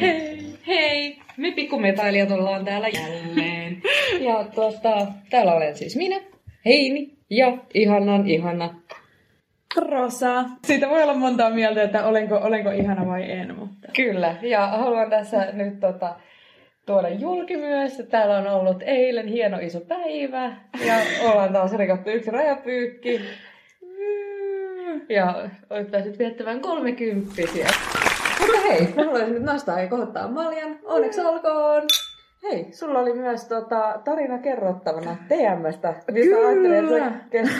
Hei! Hei! Me pikkumetailijat ollaan täällä jälleen. Ja tuota, täällä olen siis minä, Heini ja ihanan ihana Rosa. Siitä voi olla montaa mieltä, että olenko, olenko ihana vai en, mutta... Kyllä, ja haluan tässä nyt tota, tuoda julki myös, täällä on ollut eilen hieno iso päivä, ja ollaan taas rikottu yksi rajapyykki. Ja olet päässyt viettämään kolmekymppisiä. Mutta hei, mä haluaisin nyt nostaa ja kohottaa Maljan. Onneksi olkoon! Hei, sulla oli myös tota, tarina kerrottavana TMstä. Mistä Kyllä. ajattelin, että se kes-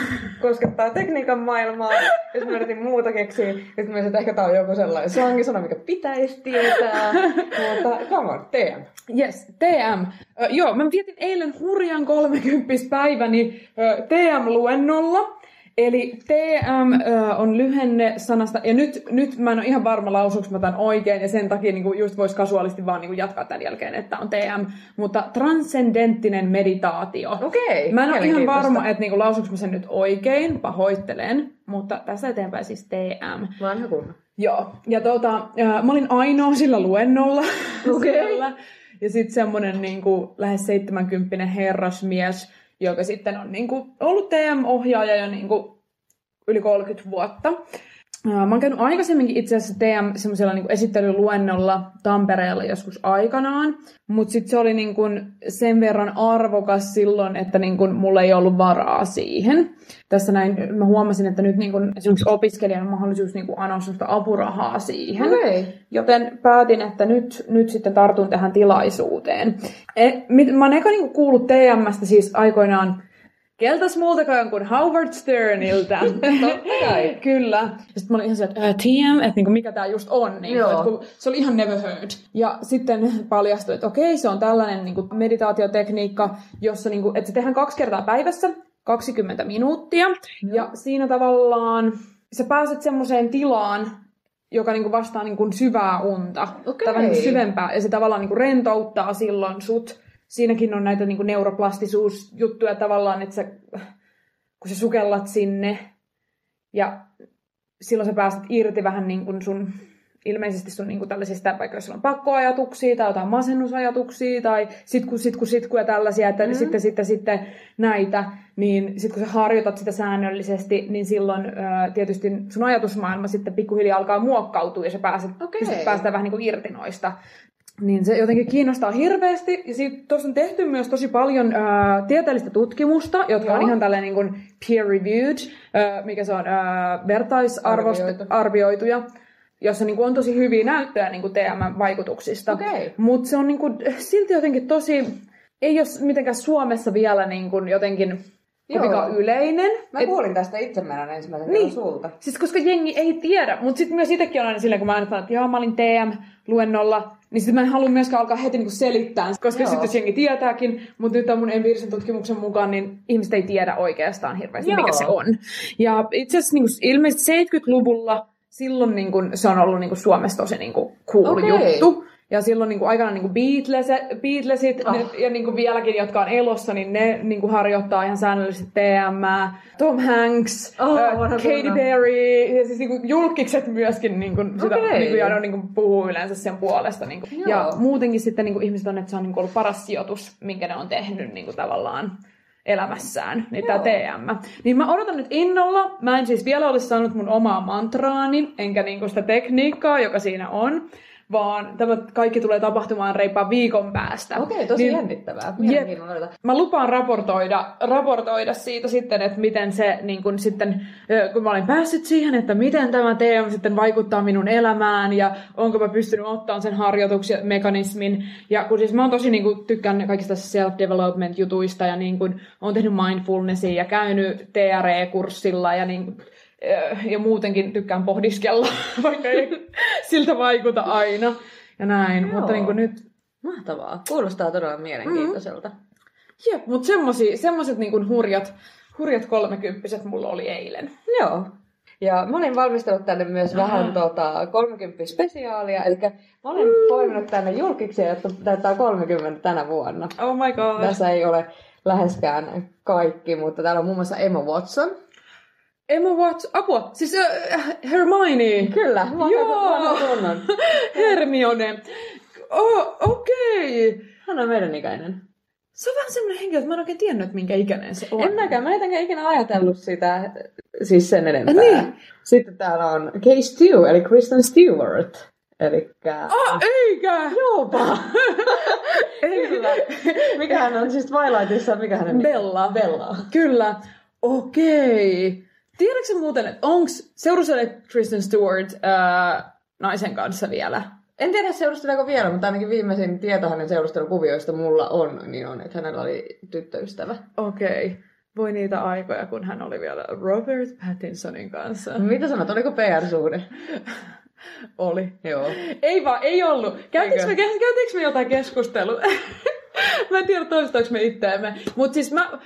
koskettaa tekniikan maailmaa. Jos mä yritin muuta keksiä, sitten mä että ehkä tää on joku sellainen slangisana, mikä pitäisi tietää. Mutta come on, TM. Yes, TM. Ö, joo, mä vietin eilen hurjan 30 päiväni ö, TM-luennolla. Eli TM ö, on lyhenne sanasta, ja nyt, nyt mä en ole ihan varma lausuuko mä tämän oikein, ja sen takia niin just voisi kasuaalisti vaan niin jatkaa tämän jälkeen, että on TM. Mutta transcendenttinen meditaatio. Okei, Mä en ole ihan varma, että niin lausuuko mä sen nyt oikein, pahoittelen, mutta tässä eteenpäin siis TM. Vanha kunno. Joo, ja tota, ää, mä olin ainoa sillä luennolla Okei. siellä. Ja sitten semmoinen niin kuin, lähes 70 herrasmies, joka sitten on niin kuin, ollut TM-ohjaaja jo niin kuin, yli 30 vuotta. Mä oon käynyt aikaisemminkin itse asiassa TM semmoisella niin esittelyluennolla Tampereella joskus aikanaan, mutta sitten se oli niin kuin sen verran arvokas silloin, että niin kuin mulla ei ollut varaa siihen. Tässä näin mä huomasin, että nyt niin kuin esimerkiksi opiskelijan on mahdollisuus niin kuin anoa apurahaa siihen. Okei. Joten päätin, että nyt, nyt sitten tartun tähän tilaisuuteen. E, mit- mä oon eka niinku kuullut TMstä siis aikoinaan keltas muultakaan kuin Howard Sterniltä. Totta kai. Kyllä. Ja sitten mä olin ihan sieltä, että TM, että niinku mikä tämä just on. Niinku, Joo. kun se oli ihan never heard. Ja sitten paljastui, että okei, se on tällainen niinku meditaatiotekniikka, jossa niinku, että se tehdään kaksi kertaa päivässä, 20 minuuttia. Ja siinä tavallaan sä pääset semmoiseen tilaan, joka niinku vastaa niinku syvää unta. Okei. Tai vähän niinku syvempää. Ja se tavallaan niinku rentouttaa silloin sut. Siinäkin on näitä niinku neuroplastisuusjuttuja tavallaan, että sä, kun sä sukellat sinne ja silloin sä pääset irti vähän niin kuin sun, ilmeisesti sun niin kuin tällaisista, vaikka jos sulla on pakkoajatuksia tai jotain masennusajatuksia tai sitku, sitku, sitku ja tällaisia, että mm. sitten, sitten, sitten näitä, niin sitten kun sä harjoitat sitä säännöllisesti, niin silloin tietysti sun ajatusmaailma sitten pikkuhiljaa alkaa muokkautua ja sä pääset, Okei. pystyt päästä vähän niin kuin irti noista. Niin se jotenkin kiinnostaa hirveästi. Ja tuossa on tehty myös tosi paljon ää, tieteellistä tutkimusta, jotka Joo. on ihan tällainen niin kuin peer-reviewed, ää, mikä se on, ää, vertaisarvioituja, arvioituja, jossa niin kuin on tosi hyviä näyttöjä niin kuin TM-vaikutuksista. Okei. Mutta se on niin kuin, silti jotenkin tosi, ei ole mitenkään Suomessa vielä niin kuin jotenkin kovinkaan yleinen. Mä Et- kuulin tästä itse meidän ensimmäisen Niin. sulta. Siis koska jengi ei tiedä, mutta sitten myös itsekin on aina silleen, kun mä aina sanon, että joo, mä olin TM-luennolla, niin sitten mä en halua myöskään alkaa heti niinku selittää, koska Joo. sitten jos jengi tietääkin, mutta nyt on mun empiirisen tutkimuksen mukaan, niin ihmiset ei tiedä oikeastaan hirveästi, Joo. mikä se on. Ja itse asiassa niinku, ilmeisesti 70-luvulla silloin niinku, se on ollut niinku, Suomessa tosi niinku, cool Okei. juttu. Ja silloin niin kuin aikanaan niin kuin Beatles, Beatlesit Ah. ne, ja niin kuin vieläkin, jotka on elossa, niin ne niin kuin harjoittaa ihan säännöllisesti TM, Tom Hanks, Oh, äh, Katy. Perry, ja siis niin kuin julkikset myöskin niin kuin sitä, Okei. niin kuin, ja ne on, niin kuin, puhuu yleensä sen puolesta. Niin kuin. Ja muutenkin sitten niin kuin ihmiset on, että se on niin kuin ollut paras sijoitus, minkä ne on tehnyt niin kuin tavallaan elämässään, niin tämä TM. Niin mä odotan nyt innolla. Mä en siis vielä ole saanut mun omaa mantraani, enkä niinku sitä tekniikkaa, joka siinä on, vaan tämä kaikki tulee tapahtumaan reipaan viikon päästä. Okei, tosi Niin- jännittävää. Odotan. Mä lupaan raportoida, raportoida siitä sitten, että miten se niin kun sitten, kun mä olin päässyt siihen, että miten tämä TM sitten vaikuttaa minun elämään ja onko mä pystynyt ottamaan sen harjoituksen mekanismin. Ja kun siis mä oon tosi niin kun, tykkään kaikista self-development jutuista ja niin kun, oon tehnyt mindfulnessia ja käynyt TRE-kurssilla ja niin kun, ja muutenkin tykkään pohdiskella, vaikka ei siltä vaikuta aina. Ja näin, Joo. mutta niin kun nyt Mahtavaa. Kuulostaa todella mielenkiintoiselta. Jep, mutta semmosia, semmoset niinku hurjat, hurjat kolmekymppiset mulla oli eilen. Joo. Ja mä olin valmistellut tänne myös Aha. vähän tota, 30 spesiaalia, eli mä olen poiminut tänne julkiksi, jotta täyttää 30 tänä vuonna. Oh my god. Tässä ei ole läheskään kaikki, mutta täällä on muun muassa Emma Watson. Emma Watson, apua, siis äh, Hermione. Kyllä, vanha, Joo. Hermione. Oh, okei. Okay. Hän on meidän ikäinen. Se on vähän semmoinen henkilö, että mä en oikein tiennyt, että minkä ikäinen se on. En mäkään, mä en ikinä ajatellut sitä siis sen enempää. Niin. Sitten täällä on Kay Stew, eli Kristen Stewart. Eli Ah, eikä! Joopa! Kyllä. Mikä hän on siis Twilightissa, mikä hänen nimi on? Bella. Bella. Kyllä. Okei. Tiedätkö muuten, että onks seuruselle Kristen Stewart ää, naisen kanssa vielä? En tiedä seurusteleeko vielä, mutta ainakin viimeisin tieto hänen seurustelukuvioista mulla on, niin on, että hänellä oli tyttöystävä. Okei. Voi niitä aikoja, kun hän oli vielä Robert Pattinsonin kanssa. Mitä sanot, oliko PR-suhde? Oli. Joo. Ei vaan, ei ollut. Käytiinkö me, käytiinkö me jotain keskustelua? mä en tiedä toistaanko me itteemme. Mutta siis mä,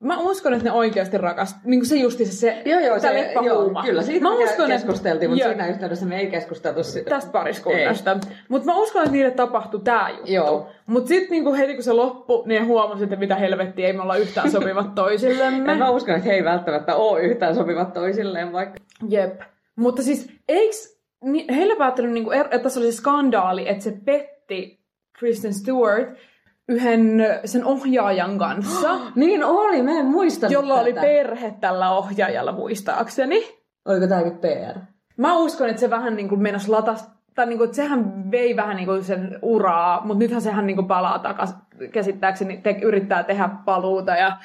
mä uskon, että ne oikeasti rakastaa. Niin se justi se, se Joo, joo, se, joo, kyllä, siitä mä uskon, että- keskusteltiin, mutta siinä yhteydessä me ei keskusteltu tästä pariskunnasta. Mutta mä uskon, että niille tapahtui tää juttu. Joo. Mutta sitten niinku heti kun se loppui, niin huomasin, että mitä helvettiä, ei me olla yhtään sopivat toisillemme. Mä uskon, että he ei välttämättä ole yhtään sopivat toisilleen, vaikka... Jep. Mutta siis eiks ni, heillä päättänyt, niinku, er- että tässä oli se skandaali, että se petti Kristen Stewart yhden sen ohjaajan kanssa, Niin oli, mä en muistanut jolla oli tätä. perhe tällä ohjaajalla muistaakseni. Oliko tääkin PR? Mä uskon, että se vähän niin kuin menossa latas, tai niin kuin, että sehän vei vähän niin kuin sen uraa, mutta nythän sehän niin kuin palaa takaisin, käsittääkseni te, yrittää tehdä paluuta ja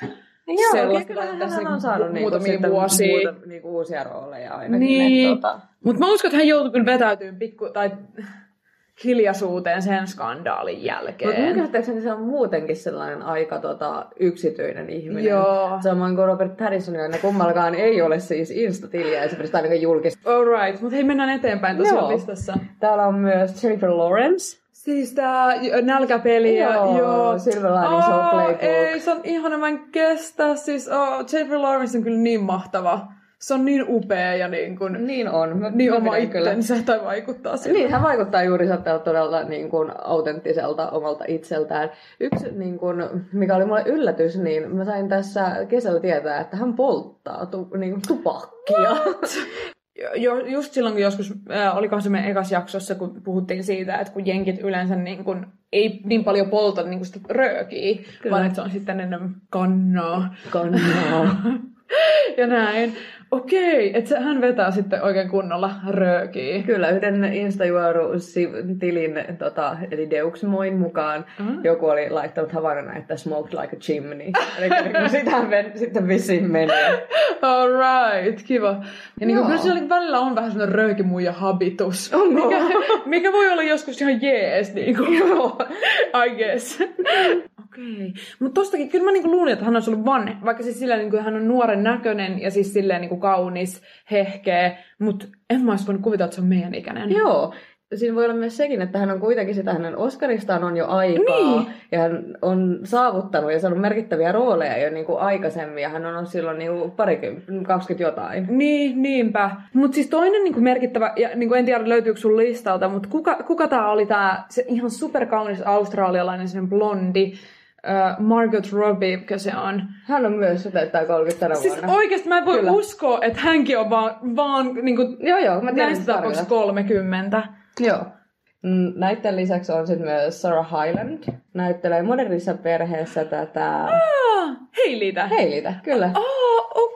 Joo, sellaista kyllähän tässä hän on saanut niinku muutamia vuosia. Muuta, niinku uusia rooleja ainakin. Niin. Tota, Mutta mä uskon, että hän joutui kyllä vetäytymään pikku, tai hiljaisuuteen sen skandaalin mutta mun jälkeen. käsittääkseni se on muutenkin sellainen aika tota, yksityinen ihminen. Joo. Samoin kuin Robert Pattinson, ne kummallakaan ei ole siis Insta-tiliä esimerkiksi ainakaan julkista. Alright, mutta hei mennään eteenpäin tosiaan Joo. listassa. Täällä on myös Jennifer Lawrence. Siis tää nälkäpeli ja Joo, joo. Silver Linings Playbook. Ei, se on ihana, mä en kestä. Siis oh, Jennifer Lawrence on kyllä niin mahtava. Se on niin upea ja niin, kuin, Niin on. Mä, niin mä oma kyllä. itsensä tai vaikuttaa siltä. Niin, hän vaikuttaa juuri sieltä todella niin kuin, autenttiselta omalta itseltään. Yksi, niin kuin, mikä oli mulle yllätys, niin mä sain tässä kesällä tietää, että hän polttaa tu, niin kuin, tupakkia. Jo, just silloin, kun joskus, äh, olikohan se meidän ekas jaksossa, kun puhuttiin siitä, että kun jenkit yleensä niin kun, ei niin paljon polta niin kun sitä röökiä, Kyllä. vaan että se on sitten enemmän kannaa. Kannaa. ja näin. Okei, että hän vetää sitten oikein kunnolla röökiä. Kyllä, yhden Instajuoru-tilin, tota, eli Deuxmoin mukaan, Ah. joku oli laittanut havainnon, että smoked like a chimney. Eli niin sitähän men, sitten vissiin menee. Alright, kiva. Ja niin Joo. kyllä siellä välillä on vähän sellainen röökimuija habitus. Onko? Mikä, mikä voi olla joskus ihan jees, niin kuin. I guess. Okei. Mutta tostakin, kyllä mä niinku luulin, että hän olisi ollut vanne, vaikka siis silleen niinku hän on nuoren näköinen ja siis silleen niinku kaunis, hehkeä, mutta en mä olisi voinut kuvitella, että se on meidän ikäinen. Joo. Siinä voi olla myös sekin, että hän on kuitenkin sitä hänen Oscaristaan on jo aikaa. Niin. Ja hän on saavuttanut ja saanut merkittäviä rooleja jo niin kuin aikaisemmin. Ja hän on ollut silloin niin kuin parikymmentä, 20 jotain. Niin, niinpä. Mutta siis toinen niinku merkittävä, ja niinku en tiedä löytyykö sun listalta, mutta kuka, kuka tämä oli tämä ihan superkaunis australialainen sen blondi, äh, Margot Robbie, mikä se on. Hän on myös, se täyttää 30 tänä Siis vuonna. oikeasti mä en voi Kyllä. uskoa, että hänkin on vaan, vaan niinku, Joo, joo, mä tiedän näistä tapauksista 30. Joo. Mm, Näiden lisäksi on sitten myös Sarah Hyland. Näyttelee modernissa perheessä tätä Ah, Heilitä. Heilitä, kyllä. Aa, okei.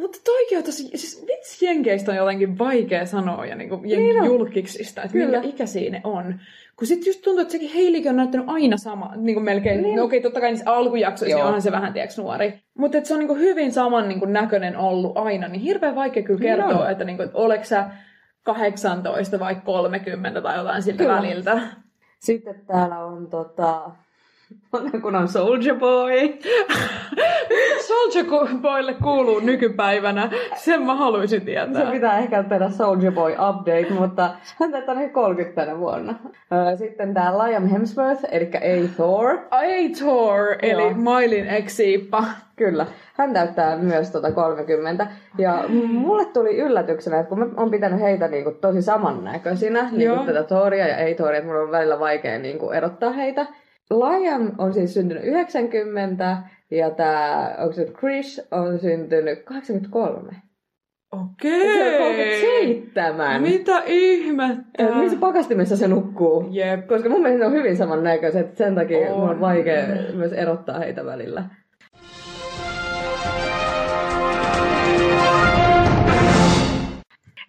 Mutta toikin on tosi, siis vitsi jenkeistä on jotenkin vaikea sanoa ja niinku jen, Niin julkiksista, että minkä ikäisiä ne on. Kun sit just tuntuu, että sekin Heilikin on näyttänyt aina sama, niin kuin melkein, niin. no okei, totta kai niissä alkujaksoissa niin onhan se vähän, tiedäks, nuori. Mutta se on niin kuin hyvin saman niin kuin näköinen ollut aina, niin hirveän vaikea kyllä Niin kertoa, on. että niin kuin, että oleks sä 18 vai 30 tai jotain siltä Kyllä. väliltä. Sitten täällä on tota... Kun on Soldier Boy. Soldier Boylle kuuluu nykypäivänä, sen mä haluaisin tietää. Se pitää ehkä tehdä Soldier Boy update, mutta hän täyttää noin 30 tänä vuonna. Sitten tää Liam Hemsworth, eli A. Thor. Aitor, eli Joo. Mailin ex-siippa. Kyllä, hän täyttää myös tota 30. Ja m- mulle tuli yllätyksenä, että kun mä oon pitänyt heitä niinku tosi samannäköisinä, niin Joo. kuin tätä Thoria ja ei Thoria, että mulla on välillä vaikea niinku erottaa heitä. Liam on siis syntynyt 90 ja tämä, onko se Chris, on syntynyt 83. Okei. 37. Mitä ihmettä? Ja missä pakastimessa se nukkuu? Jep. Koska mun mielestä ne on hyvin samannäköiset, sen takia On. on. on vaikea myös erottaa heitä välillä.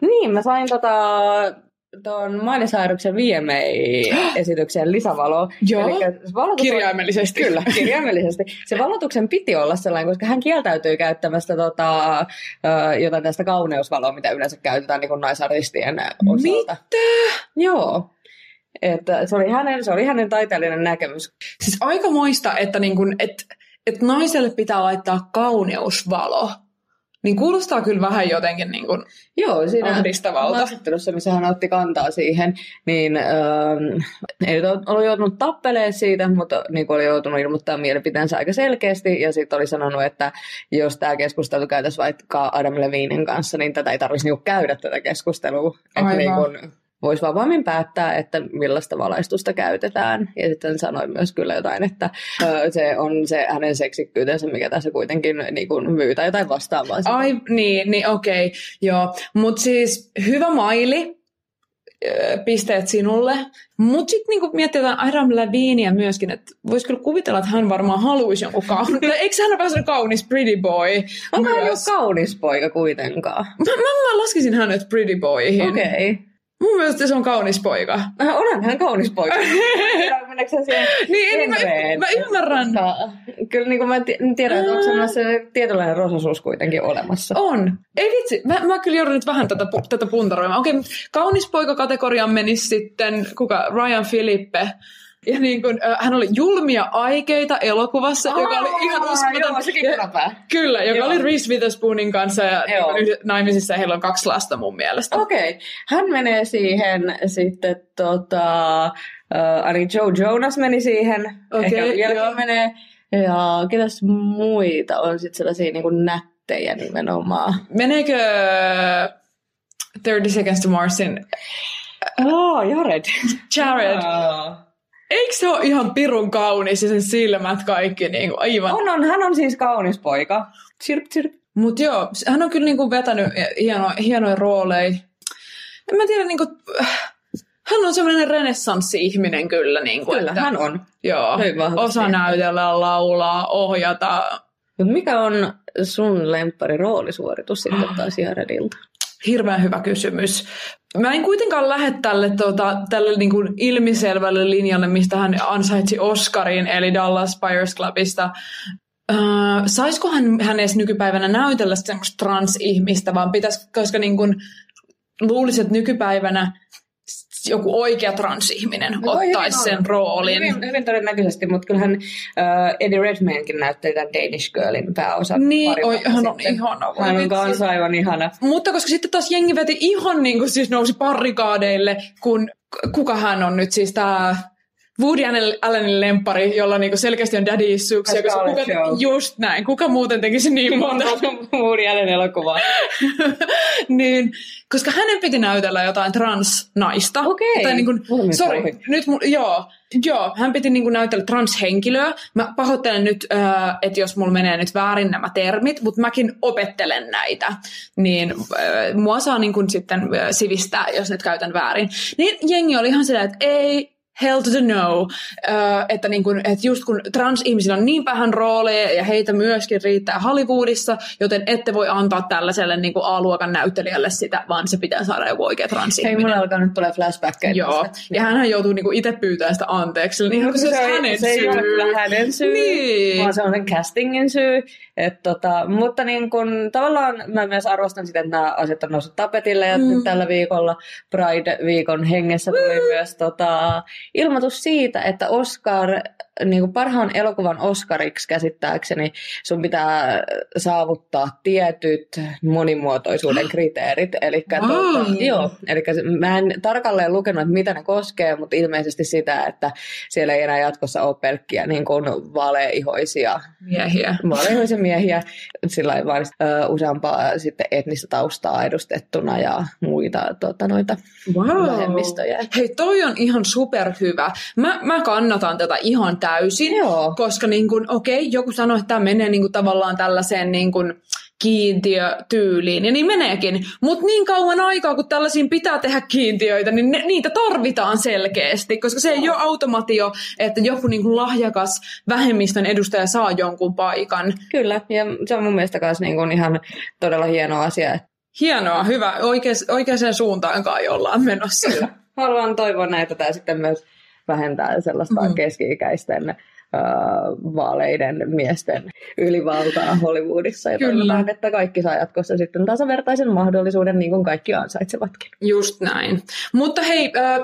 Niin, mä sain tota, tuon Miley Cyrusen VMA-esityksen lisävalo. Joo, valotus on- Kirjaimellisesti. Kyllä, kirjaimellisesti. Se valotuksen piti olla sellainen, koska hän kieltäytyi käyttämästä tota, jotain tästä kauneusvaloa, mitä yleensä käytetään niin kuin naisartistien osalta. Mitä? Joo. Että se, oli hänen, se oli hänen taiteellinen näkemys. Siis aika moista, että niin kun, et, et naiselle pitää laittaa kauneusvalo. Niin kuulostaa kyllä vähän jotenkin niin kun Joo, siinä ahdistavalta. haastattelussa, missä hän otti kantaa siihen, niin ähm, ei ollut joutunut tappeleen siitä, mutta niin kuin oli joutunut ilmoittaa mielipiteensä aika selkeästi, ja sitten oli sanonut, että jos tämä keskustelu käytäisiin vaikka Adam Levinin kanssa, niin tätä ei tarvitsisi niinku käydä tätä keskustelua. Että niin kuin voisi vapaammin päättää, että millaista valaistusta käytetään. Ja sitten sanoi myös kyllä jotain, että se on se hänen seksikkyytensä, mikä tässä kuitenkin niin kuin myy tai jotain vastaavaa. Ai, niin, niin okei, okay, joo. Mutta siis hyvä maili, pisteet sinulle. Mutta sitten niinku mietitään Adam Levinia myöskin, että voisi kyllä kuvitella, että hän varmaan haluaisi jonkun kaunis. Eikö hän ole vähän sellainen kaunis pretty boy? Onko hän jo kaunis poika kuitenkaan? Mä, mä, mä laskisin hänet pretty boyihin. Okei. Okay. Mun mielestä se on kaunis poika. Äh, Onhan hän kaunis poika. Meneekö se siihen Niin, niin mä, mä ymmärrän. Kyllä niin kuin mä ti- tiedän, että onko semmoinen se tietynlainen rososuus kuitenkin olemassa. On. Ei vitsi, mä, mä kyllä joudun nyt vähän tätä, tätä puntaroimaan. Okei, kaunis poika kategoriaan menisi sitten, kuka, Ryan Philippe. Ja niin kun, äh, hän oli julmia aikeita elokuvassa, joka oli ihan uskomaton. Joo, kikkarapää. Kyllä, joka Joo. oli Reese Witherspoonin kanssa ja niin Joo. naimisissa ja heillä on kaksi lasta mun mielestä. Okei. Okay. Hän menee siihen sitten tota... Uh, Ani Joe Jonas meni siihen. Okei, Ehkä vieläkin menee. Ja ketäs muita on sitten sellaisia niin kuin nättejä nimenomaan. Meneekö 30 Seconds to Marsin Oh, Jared. Jared? Oh. Eikö se ole ihan pirun kaunis ja sen silmät kaikki niin kuin, aivan On, on, hän on siis kaunis poika. Chirp, chirp. Mutta joo, hän on kyllä niinku vetänyt hieno, hienoja rooleja. En mä tiedä, niinku, äh, hän on semmoinen renessanssi-ihminen kyllä. Niinku, Kyllä, että, hän on. Joo, osa näytellä, laulaa, ohjata. Mut mikä on sun lemppari roolisuoritus sitten taas Jaredilta? Hirveän hyvä kysymys. Mä en kuitenkaan lähde tälle, tota, tälle niinku ilmiselvälle linjalle, mistä hän ansaitsi Oscarin, eli Dallas Buyers Clubista. Öö, saisiko hän, hän edes nykypäivänä näytellä semmoista transihmistä, vaan pitäisi, koska niin kun, luulisin, että nykypäivänä joku oikea transihminen No ottaisi sen olla. roolin. Hyvin, hyvin todennäköisesti, mutta kyllähän äh, Eddie Redmaynekin näytteli tämän Danish Girlin pääosan. Niin, oi, hän on sitten. ihana. Hän on kanssa aivan ihana. Mutta koska sitten taas jengi veti ihan niin kuin siis nousi parrikaadeille, kun kuka hän on nyt siis tämä Woody Allen- Allenin lempari, jolla niinku selkeästi on daddy issues. ja koska Scarlett kuka, just näin. Kuka muuten tekisi niin monta? Woody Allen elokuvaa. niin, koska hänen piti näytellä jotain transnaista. Okei. Tai niin Mulla meni sorry, nyt mun, joo, joo, hän piti niin kuin näytellä transhenkilöä. Mä pahoittelen nyt, äh, että jos mulla menee nyt väärin nämä termit, mutta mäkin opettelen näitä. Niin äh, mua saa niin kuin sitten äh, sivistää, jos nyt käytän väärin. Niin jengi oli ihan silleen, että ei, hell to the no. Että, niin kun, että just kun transihmisillä on niin vähän rooleja ja heitä myöskin riittää Hollywoodissa, joten ette voi antaa tällaiselle niin kuin A-luokan näyttelijälle sitä, vaan se pitää saada joku oikea Hei, transihminen. mulla alkaa nyt tulee flashbackkejä. Joo, ja hän joutuu niinku itse pyytämään sitä anteeksi. Niin Mutta se, se, hänen se ei ole syy. kyllä hänen syy, Niin. vaan se on sen castingin syy. Et tota, mutta niin kun, tavallaan mä myös arvostan sitä, että nämä asiat on noussut tapetille ja Mm. tällä viikolla Pride-viikon hengessä tuli Mm. myös tota, ilmoitus siitä, että Oscar, niin kuin parhaan elokuvan Oscariksi käsittääkseni sun pitää saavuttaa tietyt monimuotoisuuden kriteerit. Eli Wow. joo, eli mä en tarkalleen lukenut, että mitä ne koskee, mutta ilmeisesti sitä, että siellä ei enää jatkossa ole pelkkiä niin kuin vaaleihoisia, Miehiä. vaaleihoisia miehiä, sillä vaan ö, useampaa sitten etnistä taustaa edustettuna ja muita tota, noita Wow. vähemmistöjä. Hei, toi on ihan superhyvä. Mä, mä kannatan tätä ihan täysin. Joo. Koska niin kun, okei, joku sanoi, että tämä menee niin kun, tavallaan tällaiseen niin kun, kiintiötyyliin, ja niin meneekin. Mutta niin kauan aikaa, kun tällaisiin pitää tehdä kiintiöitä, niin ne, niitä tarvitaan selkeästi, koska se ei ole automatio, että joku niin kuin lahjakas vähemmistön edustaja saa jonkun paikan. Kyllä, ja se on mun mielestä myös niin kuin ihan todella hieno asia. Hienoa, hyvä. Oikeas, oikeaan suuntaan kai ollaan menossa. Kyllä. Haluan toivoa näitä tämä sitten myös vähentää sellaista mm. keski-ikäisten vaaleiden miesten ylivaltaa Hollywoodissa. Ja Kyllä. että kaikki saa jatkossa sitten tasavertaisen mahdollisuuden, niin kuin kaikki ansaitsevatkin. Just näin. Mutta hei, äh,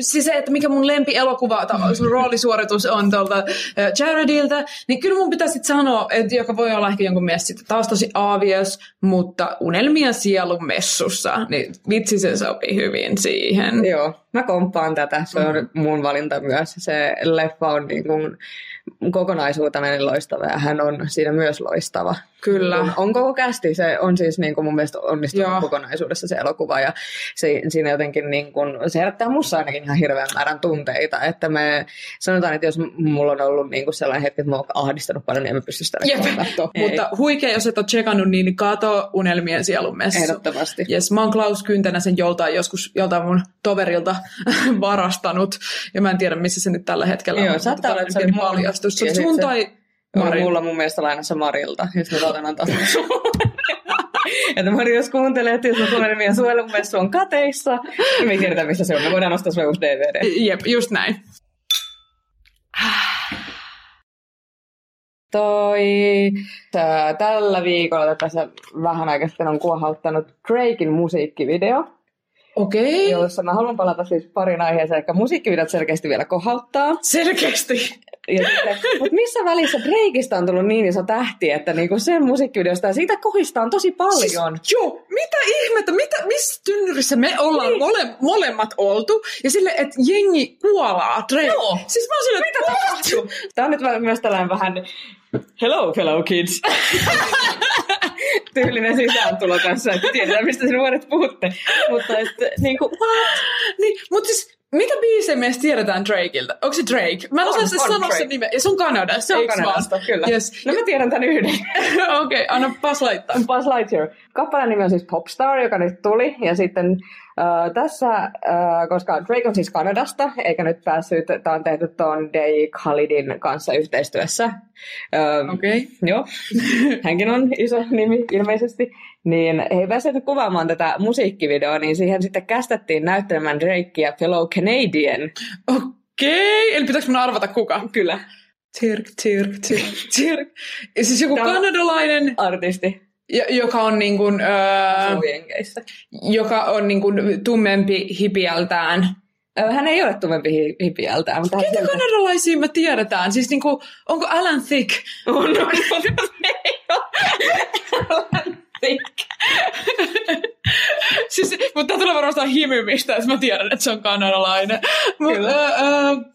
siis se, että mikä mun lempielokuva, roolisuoritus on tuolta äh, Jaredilta, niin kyllä mun pitäisi sanoa, että joka voi olla ehkä jonkun mielestä sitten taas tosi obvious, mutta Unelmia sielun messussa, niin vitsi se sopii hyvin siihen. Joo, mä komppaan tätä. Se on mm. mun valinta myös. Se leffa on niin kuin kokonaisuutena niin loistava ja hän on siinä myös loistava. Kyllä. On, on koko kästi, se on siis niin kuin mun mielestä onnistunut Joo. kokonaisuudessa se elokuva ja se, siinä jotenkin niin kuin, se herättää musta ainakin ihan hirveän määrän tunteita, että me sanotaan, että jos mulla on ollut niin kuin sellainen hetki, että mä oon ahdistanut paljon, niin en mä pysty sitä katsoa. Mutta huikea, jos et ole tsekannut, niin kato Unelmien sielun messu. Ehdottomasti. Yes, mä oon Klaus Kyntänä sen joltain joskus joltain mun toverilta varastanut ja mä en tiedä missä se nyt tällä hetkellä Joo, on. saattaa olla, että se paljastus. Se sun tai Mari. Mulla mun mielestä lainassa Marilta, jos mä saatan antaa Että Mari, jos kuuntelee, että jos mä tunnen meidän suojelumessu on kateissa, niin me ei tiedetä, missä se on. Me voidaan ostaa sulle uusi DVD. Jep, just näin. Toi tällä viikolla tässä vähän aikaa sitten on kuohauttanut Drakein musiikkivideo. Okei. Okay. Jossa mä haluan palata siis parin aiheeseen, ehkä musiikkivideot selkeästi vielä kohauttaa. Selkeästi. Mutta missä välissä Drakeista on tullut niin iso tähti, että niinku sen musiikkivideosta ja siitä kohistaan tosi paljon. Siis, joo, mitä ihmettä, mitä, missä tynnyrissä me ollaan niin. mole, molemmat oltu ja sille, että jengi kuolaa Drake. Joo. Siis mä oon sille, mitä tapahtuu? Tää on nyt myös tällainen vähän hello fellow kids. tyylinen sisääntulo tässä, että tiedetään, mistä sinä nuoret puhutte. Mutta että, niin kuin, what? Niin, mutta siis mitä biisejä me tiedetään Drakeilta? Onko se Drake? Mä en osaa siis sanoa sen nimen. Ja se on Kanada. Se on Kanadasta, vaan? kyllä. Yes. No mä tiedän tän yhden. Okei, okay, anna Buzz Lightyear. Buzz Lightyear. Kappaleen nimi on siis Popstar, joka nyt tuli. Ja sitten Uh, tässä, uh, koska Drake on siis Kanadasta, eikä nyt päässyt, tämä on tehty tuon Day Khalidin kanssa yhteistyössä. Uh, Okei. Okay. Joo, hänkin on iso nimi ilmeisesti. Niin he ei päässeet kuvaamaan tätä musiikkivideoa, niin siihen sitten kästettiin näyttelemään Drakea Fellow Canadian. Okei, okay. eli pitääkö minun arvata kuka? Kyllä. Tirk, tirk, tirk, tirk. Ja siis joku Tämä kanadalainen... Artisti joka on niin kuin, öö, joka on niin kuin tummempi hipiältään. Hän ei ole tummempi hipiältään. Mutta Ketä kanadalaisia me tiedetään? Siis niin kuin, onko Alan Thick? On, no, Alan Thick. siis, mutta tämä tulee varmaan himymistä, että mä tiedän, että se on kanadalainen. Äh,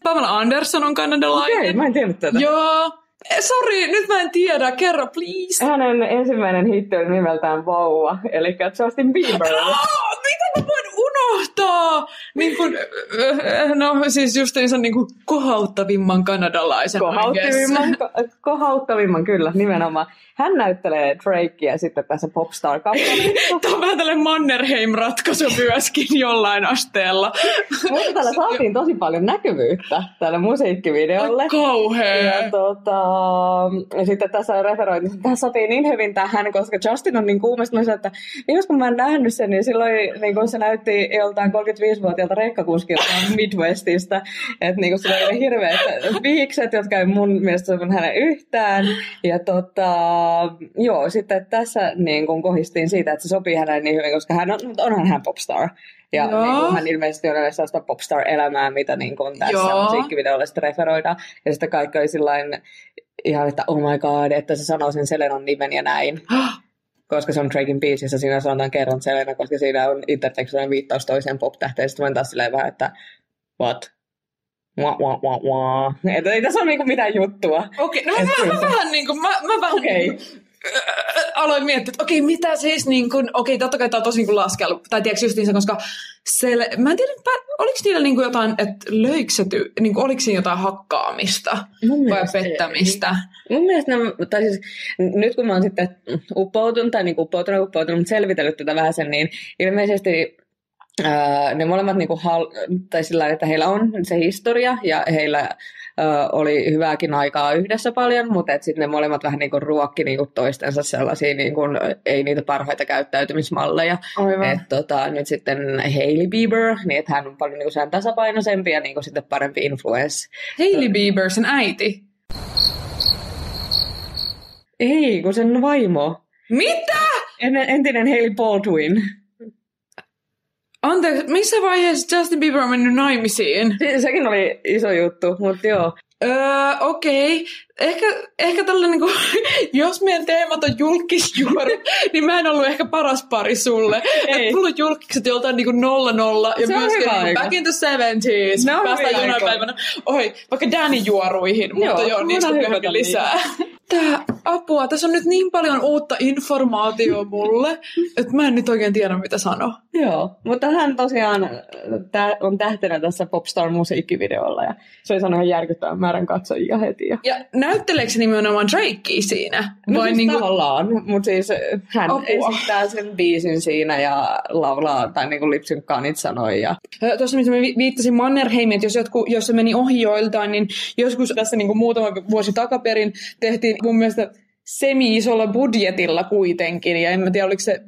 Pamela Anderson on kanadalainen. Okei, okay, mä en tiedä tätä. Joo. Eh, Sori, nyt mä en tiedä. Kerro, please. Hänen ensimmäinen hitti oli nimeltään Vauva, eli Justin Bieber. Oh, mitä mä voin unohtaa? Niin kun, eh, no siis just niin kuin kohauttavimman kanadalaisen. Kohauttavimman, kohauttavimman, kyllä, nimenomaan. Hän näyttelee Drakea sitten tässä Popstar-kappaleessa. Tämä on vähän tällainen Mannerheim-ratkaisu myöskin jollain asteella. Mutta täällä saatiin tosi paljon näkyvyyttä tälle musiikkivideolle. Kauhea. Ja, tota, ja sitten tässä referoitin, että tämä sopii niin hyvin tähän, koska Justin on niin kuumestunut, että jos kun mä en nähnyt sen, niin silloin niin kun se näytti joltain 35-vuotiaalta rekkakuskilta Midwestistä. Että niin sillä oli hirveät viikset, jotka ei mun mielestä hänen yhtään. Ja tota, joo, sitten tässä niin kun kohistiin siitä, että se sopii hänelle niin hyvin, koska hän on, onhan hän popstar. Ja niin kuin, hän ilmeisesti on sellaista popstar-elämää, mitä niin kuin tässä Joo. musiikkivideolla sitten referoidaan. Ja sitten kaikki oli sillain ihan, että oh my god, että se sanoo sen Selenon nimen ja näin. koska se on Drakein biisissä, siinä sanotaan kerran Selena, koska siinä on intertekstuaalinen viittaus toiseen pop-tähteen. Sitten mä taas silleen vähän, että what? Wah, wah, wah, wah. Että ei tässä ole niinku mitään juttua. Okei, okay, no mä, mä, mä, vähän niinku, mä, mä vähän... Okay. aloin miettiä, että okei, mitä siis niin okei, totta kai tämä on tosi niin kuin laskelu, tai tiedätkö justiinsa, koska sel, mä en tiedä, oliko niillä niin kuin jotain, että löikö se ty- niin kuin, oliko siinä jotain hakkaamista Mun vai mielestä ei. pettämistä? Mun mielestä, nämä, tai siis, nyt kun mä oon sitten uppoutunut, tai niin uppoutunut, uppoutunut, mutta selvitellyt tätä vähän sen, niin ilmeisesti ne molemmat, niin kuin hal, tai sillä että heillä on se historia, ja heillä ää, oli hyvääkin aikaa yhdessä paljon, mutta sitten ne molemmat vähän niin kuin ruokki niin kuin toistensa sellaisia, niin kuin, ei niitä parhaita käyttäytymismalleja. Aivan. Et, tota, nyt sitten Hailey Bieber, niin että hän on paljon niin kuin tasapainoisempi ja niin kuin sitten parempi influence. Hailey Bieber, sen äiti. Ei, kun sen vaimo. Mitä? En, entinen Hailey Baldwin. Anteeksi, missä vaiheessa Justin Bieber on mennyt naimisiin? Se, sekin oli iso juttu, mutta joo. Öö, okei. Okay. Ehkä, ehkä tällä niinku, jos meidän teemat on julkisjuoru, niin mä en ollut ehkä paras pari sulle. Ei. Et mulla on julkiset joltain niinku nolla nolla ja on hyvä niinku back in the 70s. Ne on Päästään jonain päivänä. Oi, vaikka Danny juoruihin, Joo, mutta joo, niistä hypätä lisää. Tää apua, tässä on nyt niin paljon uutta informaatiota mulle, että mä en nyt oikein tiedä mitä sanoa. Joo, mutta hän tosiaan on tähtenä tässä Popstar-musiikkivideolla ja se oli saanut ihan järkyttävän määrän katsojia heti. Ja... Ja näytteleekö se nimenomaan Drakea siinä? No Vai siis niinku, tavallaan, mutta siis hän Apua. esittää sen biisin siinä ja laulaa tai niinku lipsynkkaa niitä sanoja. Tuossa missä mä vi- viittasin Mannerheimiin, että jos, jotku, jos se meni ohi joiltain, niin joskus tässä niin kuin muutama vuosi takaperin tehtiin mun mielestä semi-isolla budjetilla kuitenkin, ja en mä tiedä oliko se,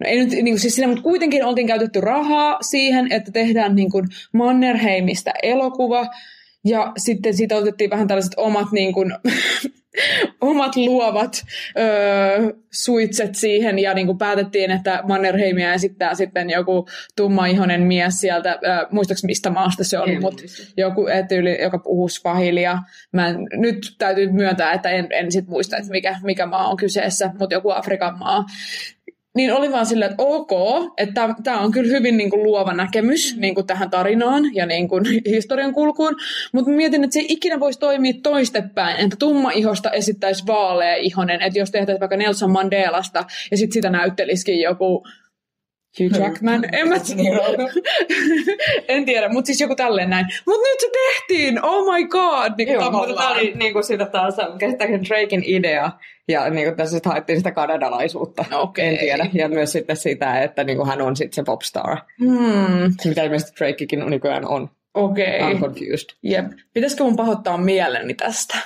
no ei nyt niin kuin siis siinä, mutta kuitenkin oltiin käytetty rahaa siihen, että tehdään niin kuin Mannerheimistä elokuva, ja sitten siitä otettiin vähän tällaiset omat niin kuin, omat luovat öö, suitset siihen ja niin kuin päätettiin, että Mannerheimia esittää sitten joku tummaihoinen mies sieltä, öö, muistaaks mistä maasta se En mutta joku etyyli, joka puhuu spahilia. Mä en, nyt täytyy myöntää, että en, en sit muista, että mikä, mikä maa on kyseessä, mutta joku Afrikan maa. Niin oli vaan silleen, että ok, että tämä on kyllä hyvin niin kuin, luova näkemys niin kuin, tähän tarinaan ja niin kuin, historian kulkuun, mutta mietin, että se ei ikinä voisi toimia toistepäin, että tumma ihosta esittäisi vaalea ihonen, että jos tehtäisiin vaikka Nelson Mandelasta ja sitten sitä näyttelisikin joku Hugh Jackman, en mä en tiedä, mutta siis joku tälleen näin. Mutta nyt se tehtiin, oh my god, niin Joo, mutta tämä oli niinku siitä taas käsittääkseni Draken idea. Ja niinku tässä sitten haettiin sitä kanadalaisuutta. Okei. En tiedä. Ja myös sitten sitä, että niinku hän on sitten se popstar. Hmm, Mitä ilmeisesti Drakekin nykyään on. okei. I'm confused. Jep. Pitäisikö mun pahoittaa mieleni tästä?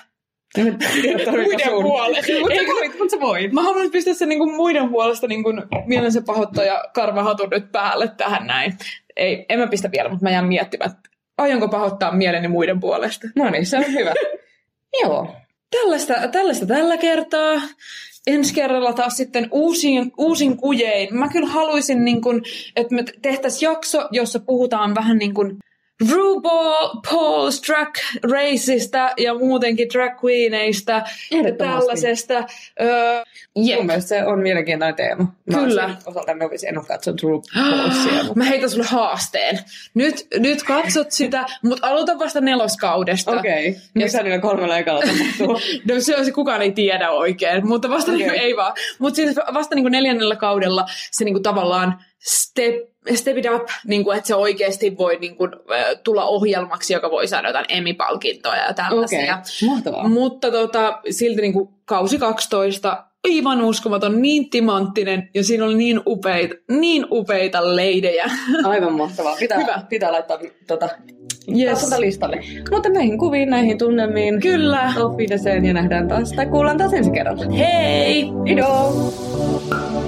Muiden puolesta. Mutta sä voit, mut sä voit. Mä haluan pistää sen niinku muiden puolesta niinku mielensä pahoittaja karvahatun nyt päälle tähän näin. Ei, en mä pistä vielä, mutta mä jään miettimään, aionko pahoittaa mieleni muiden puolesta. No niin, se on hyvä. Joo. Tällaista, tällaista tällä kertaa. Ensi kerralla taas sitten uusin, uusin kujein. Mä kyllä haluaisin, niin kun, että me tehtäisiin jakso, jossa puhutaan vähän niin kuin RuPaul's Drag Raceista ja muutenkin drag queeneista ja tällaisesta. Öö, jep. Mun mielestä se on mielenkiintoinen teema. Mä Kyllä. Osalta novisin, en ole katsonut RuPaulsia. mutta- Mä heitän sulle haasteen. Nyt, nyt katsot sitä, mutta aloita vasta neloskaudesta. Okei. Okay. Mitä niillä kolmella ekalla tapahtuu? No se on se, kukaan ei tiedä oikein, mutta vasta okay. niin ei vaan. Mutta siis vasta niin neljännellä kaudella se niin tavallaan step, step it up, niin kuin, että se oikeasti voi niin kuin, tulla ohjelmaksi, joka voi saada jotain Emmy-palkintoja ja tällaisia. okay. mahtavaa. Mutta tota, silti niin kuin, kausi 12, aivan uskomaton, niin timanttinen ja siinä oli niin upeita, niin upeita leidejä. Aivan mahtavaa. Pitää, Hyvä. pitää laittaa tota, Yes. yes. listalle. Mutta näihin kuviin, näihin tunnelmiin. Kyllä. Auf Wiedersehen ja nähdään taas, tai kuullaan taas ensi kerralla. Hei! Ido!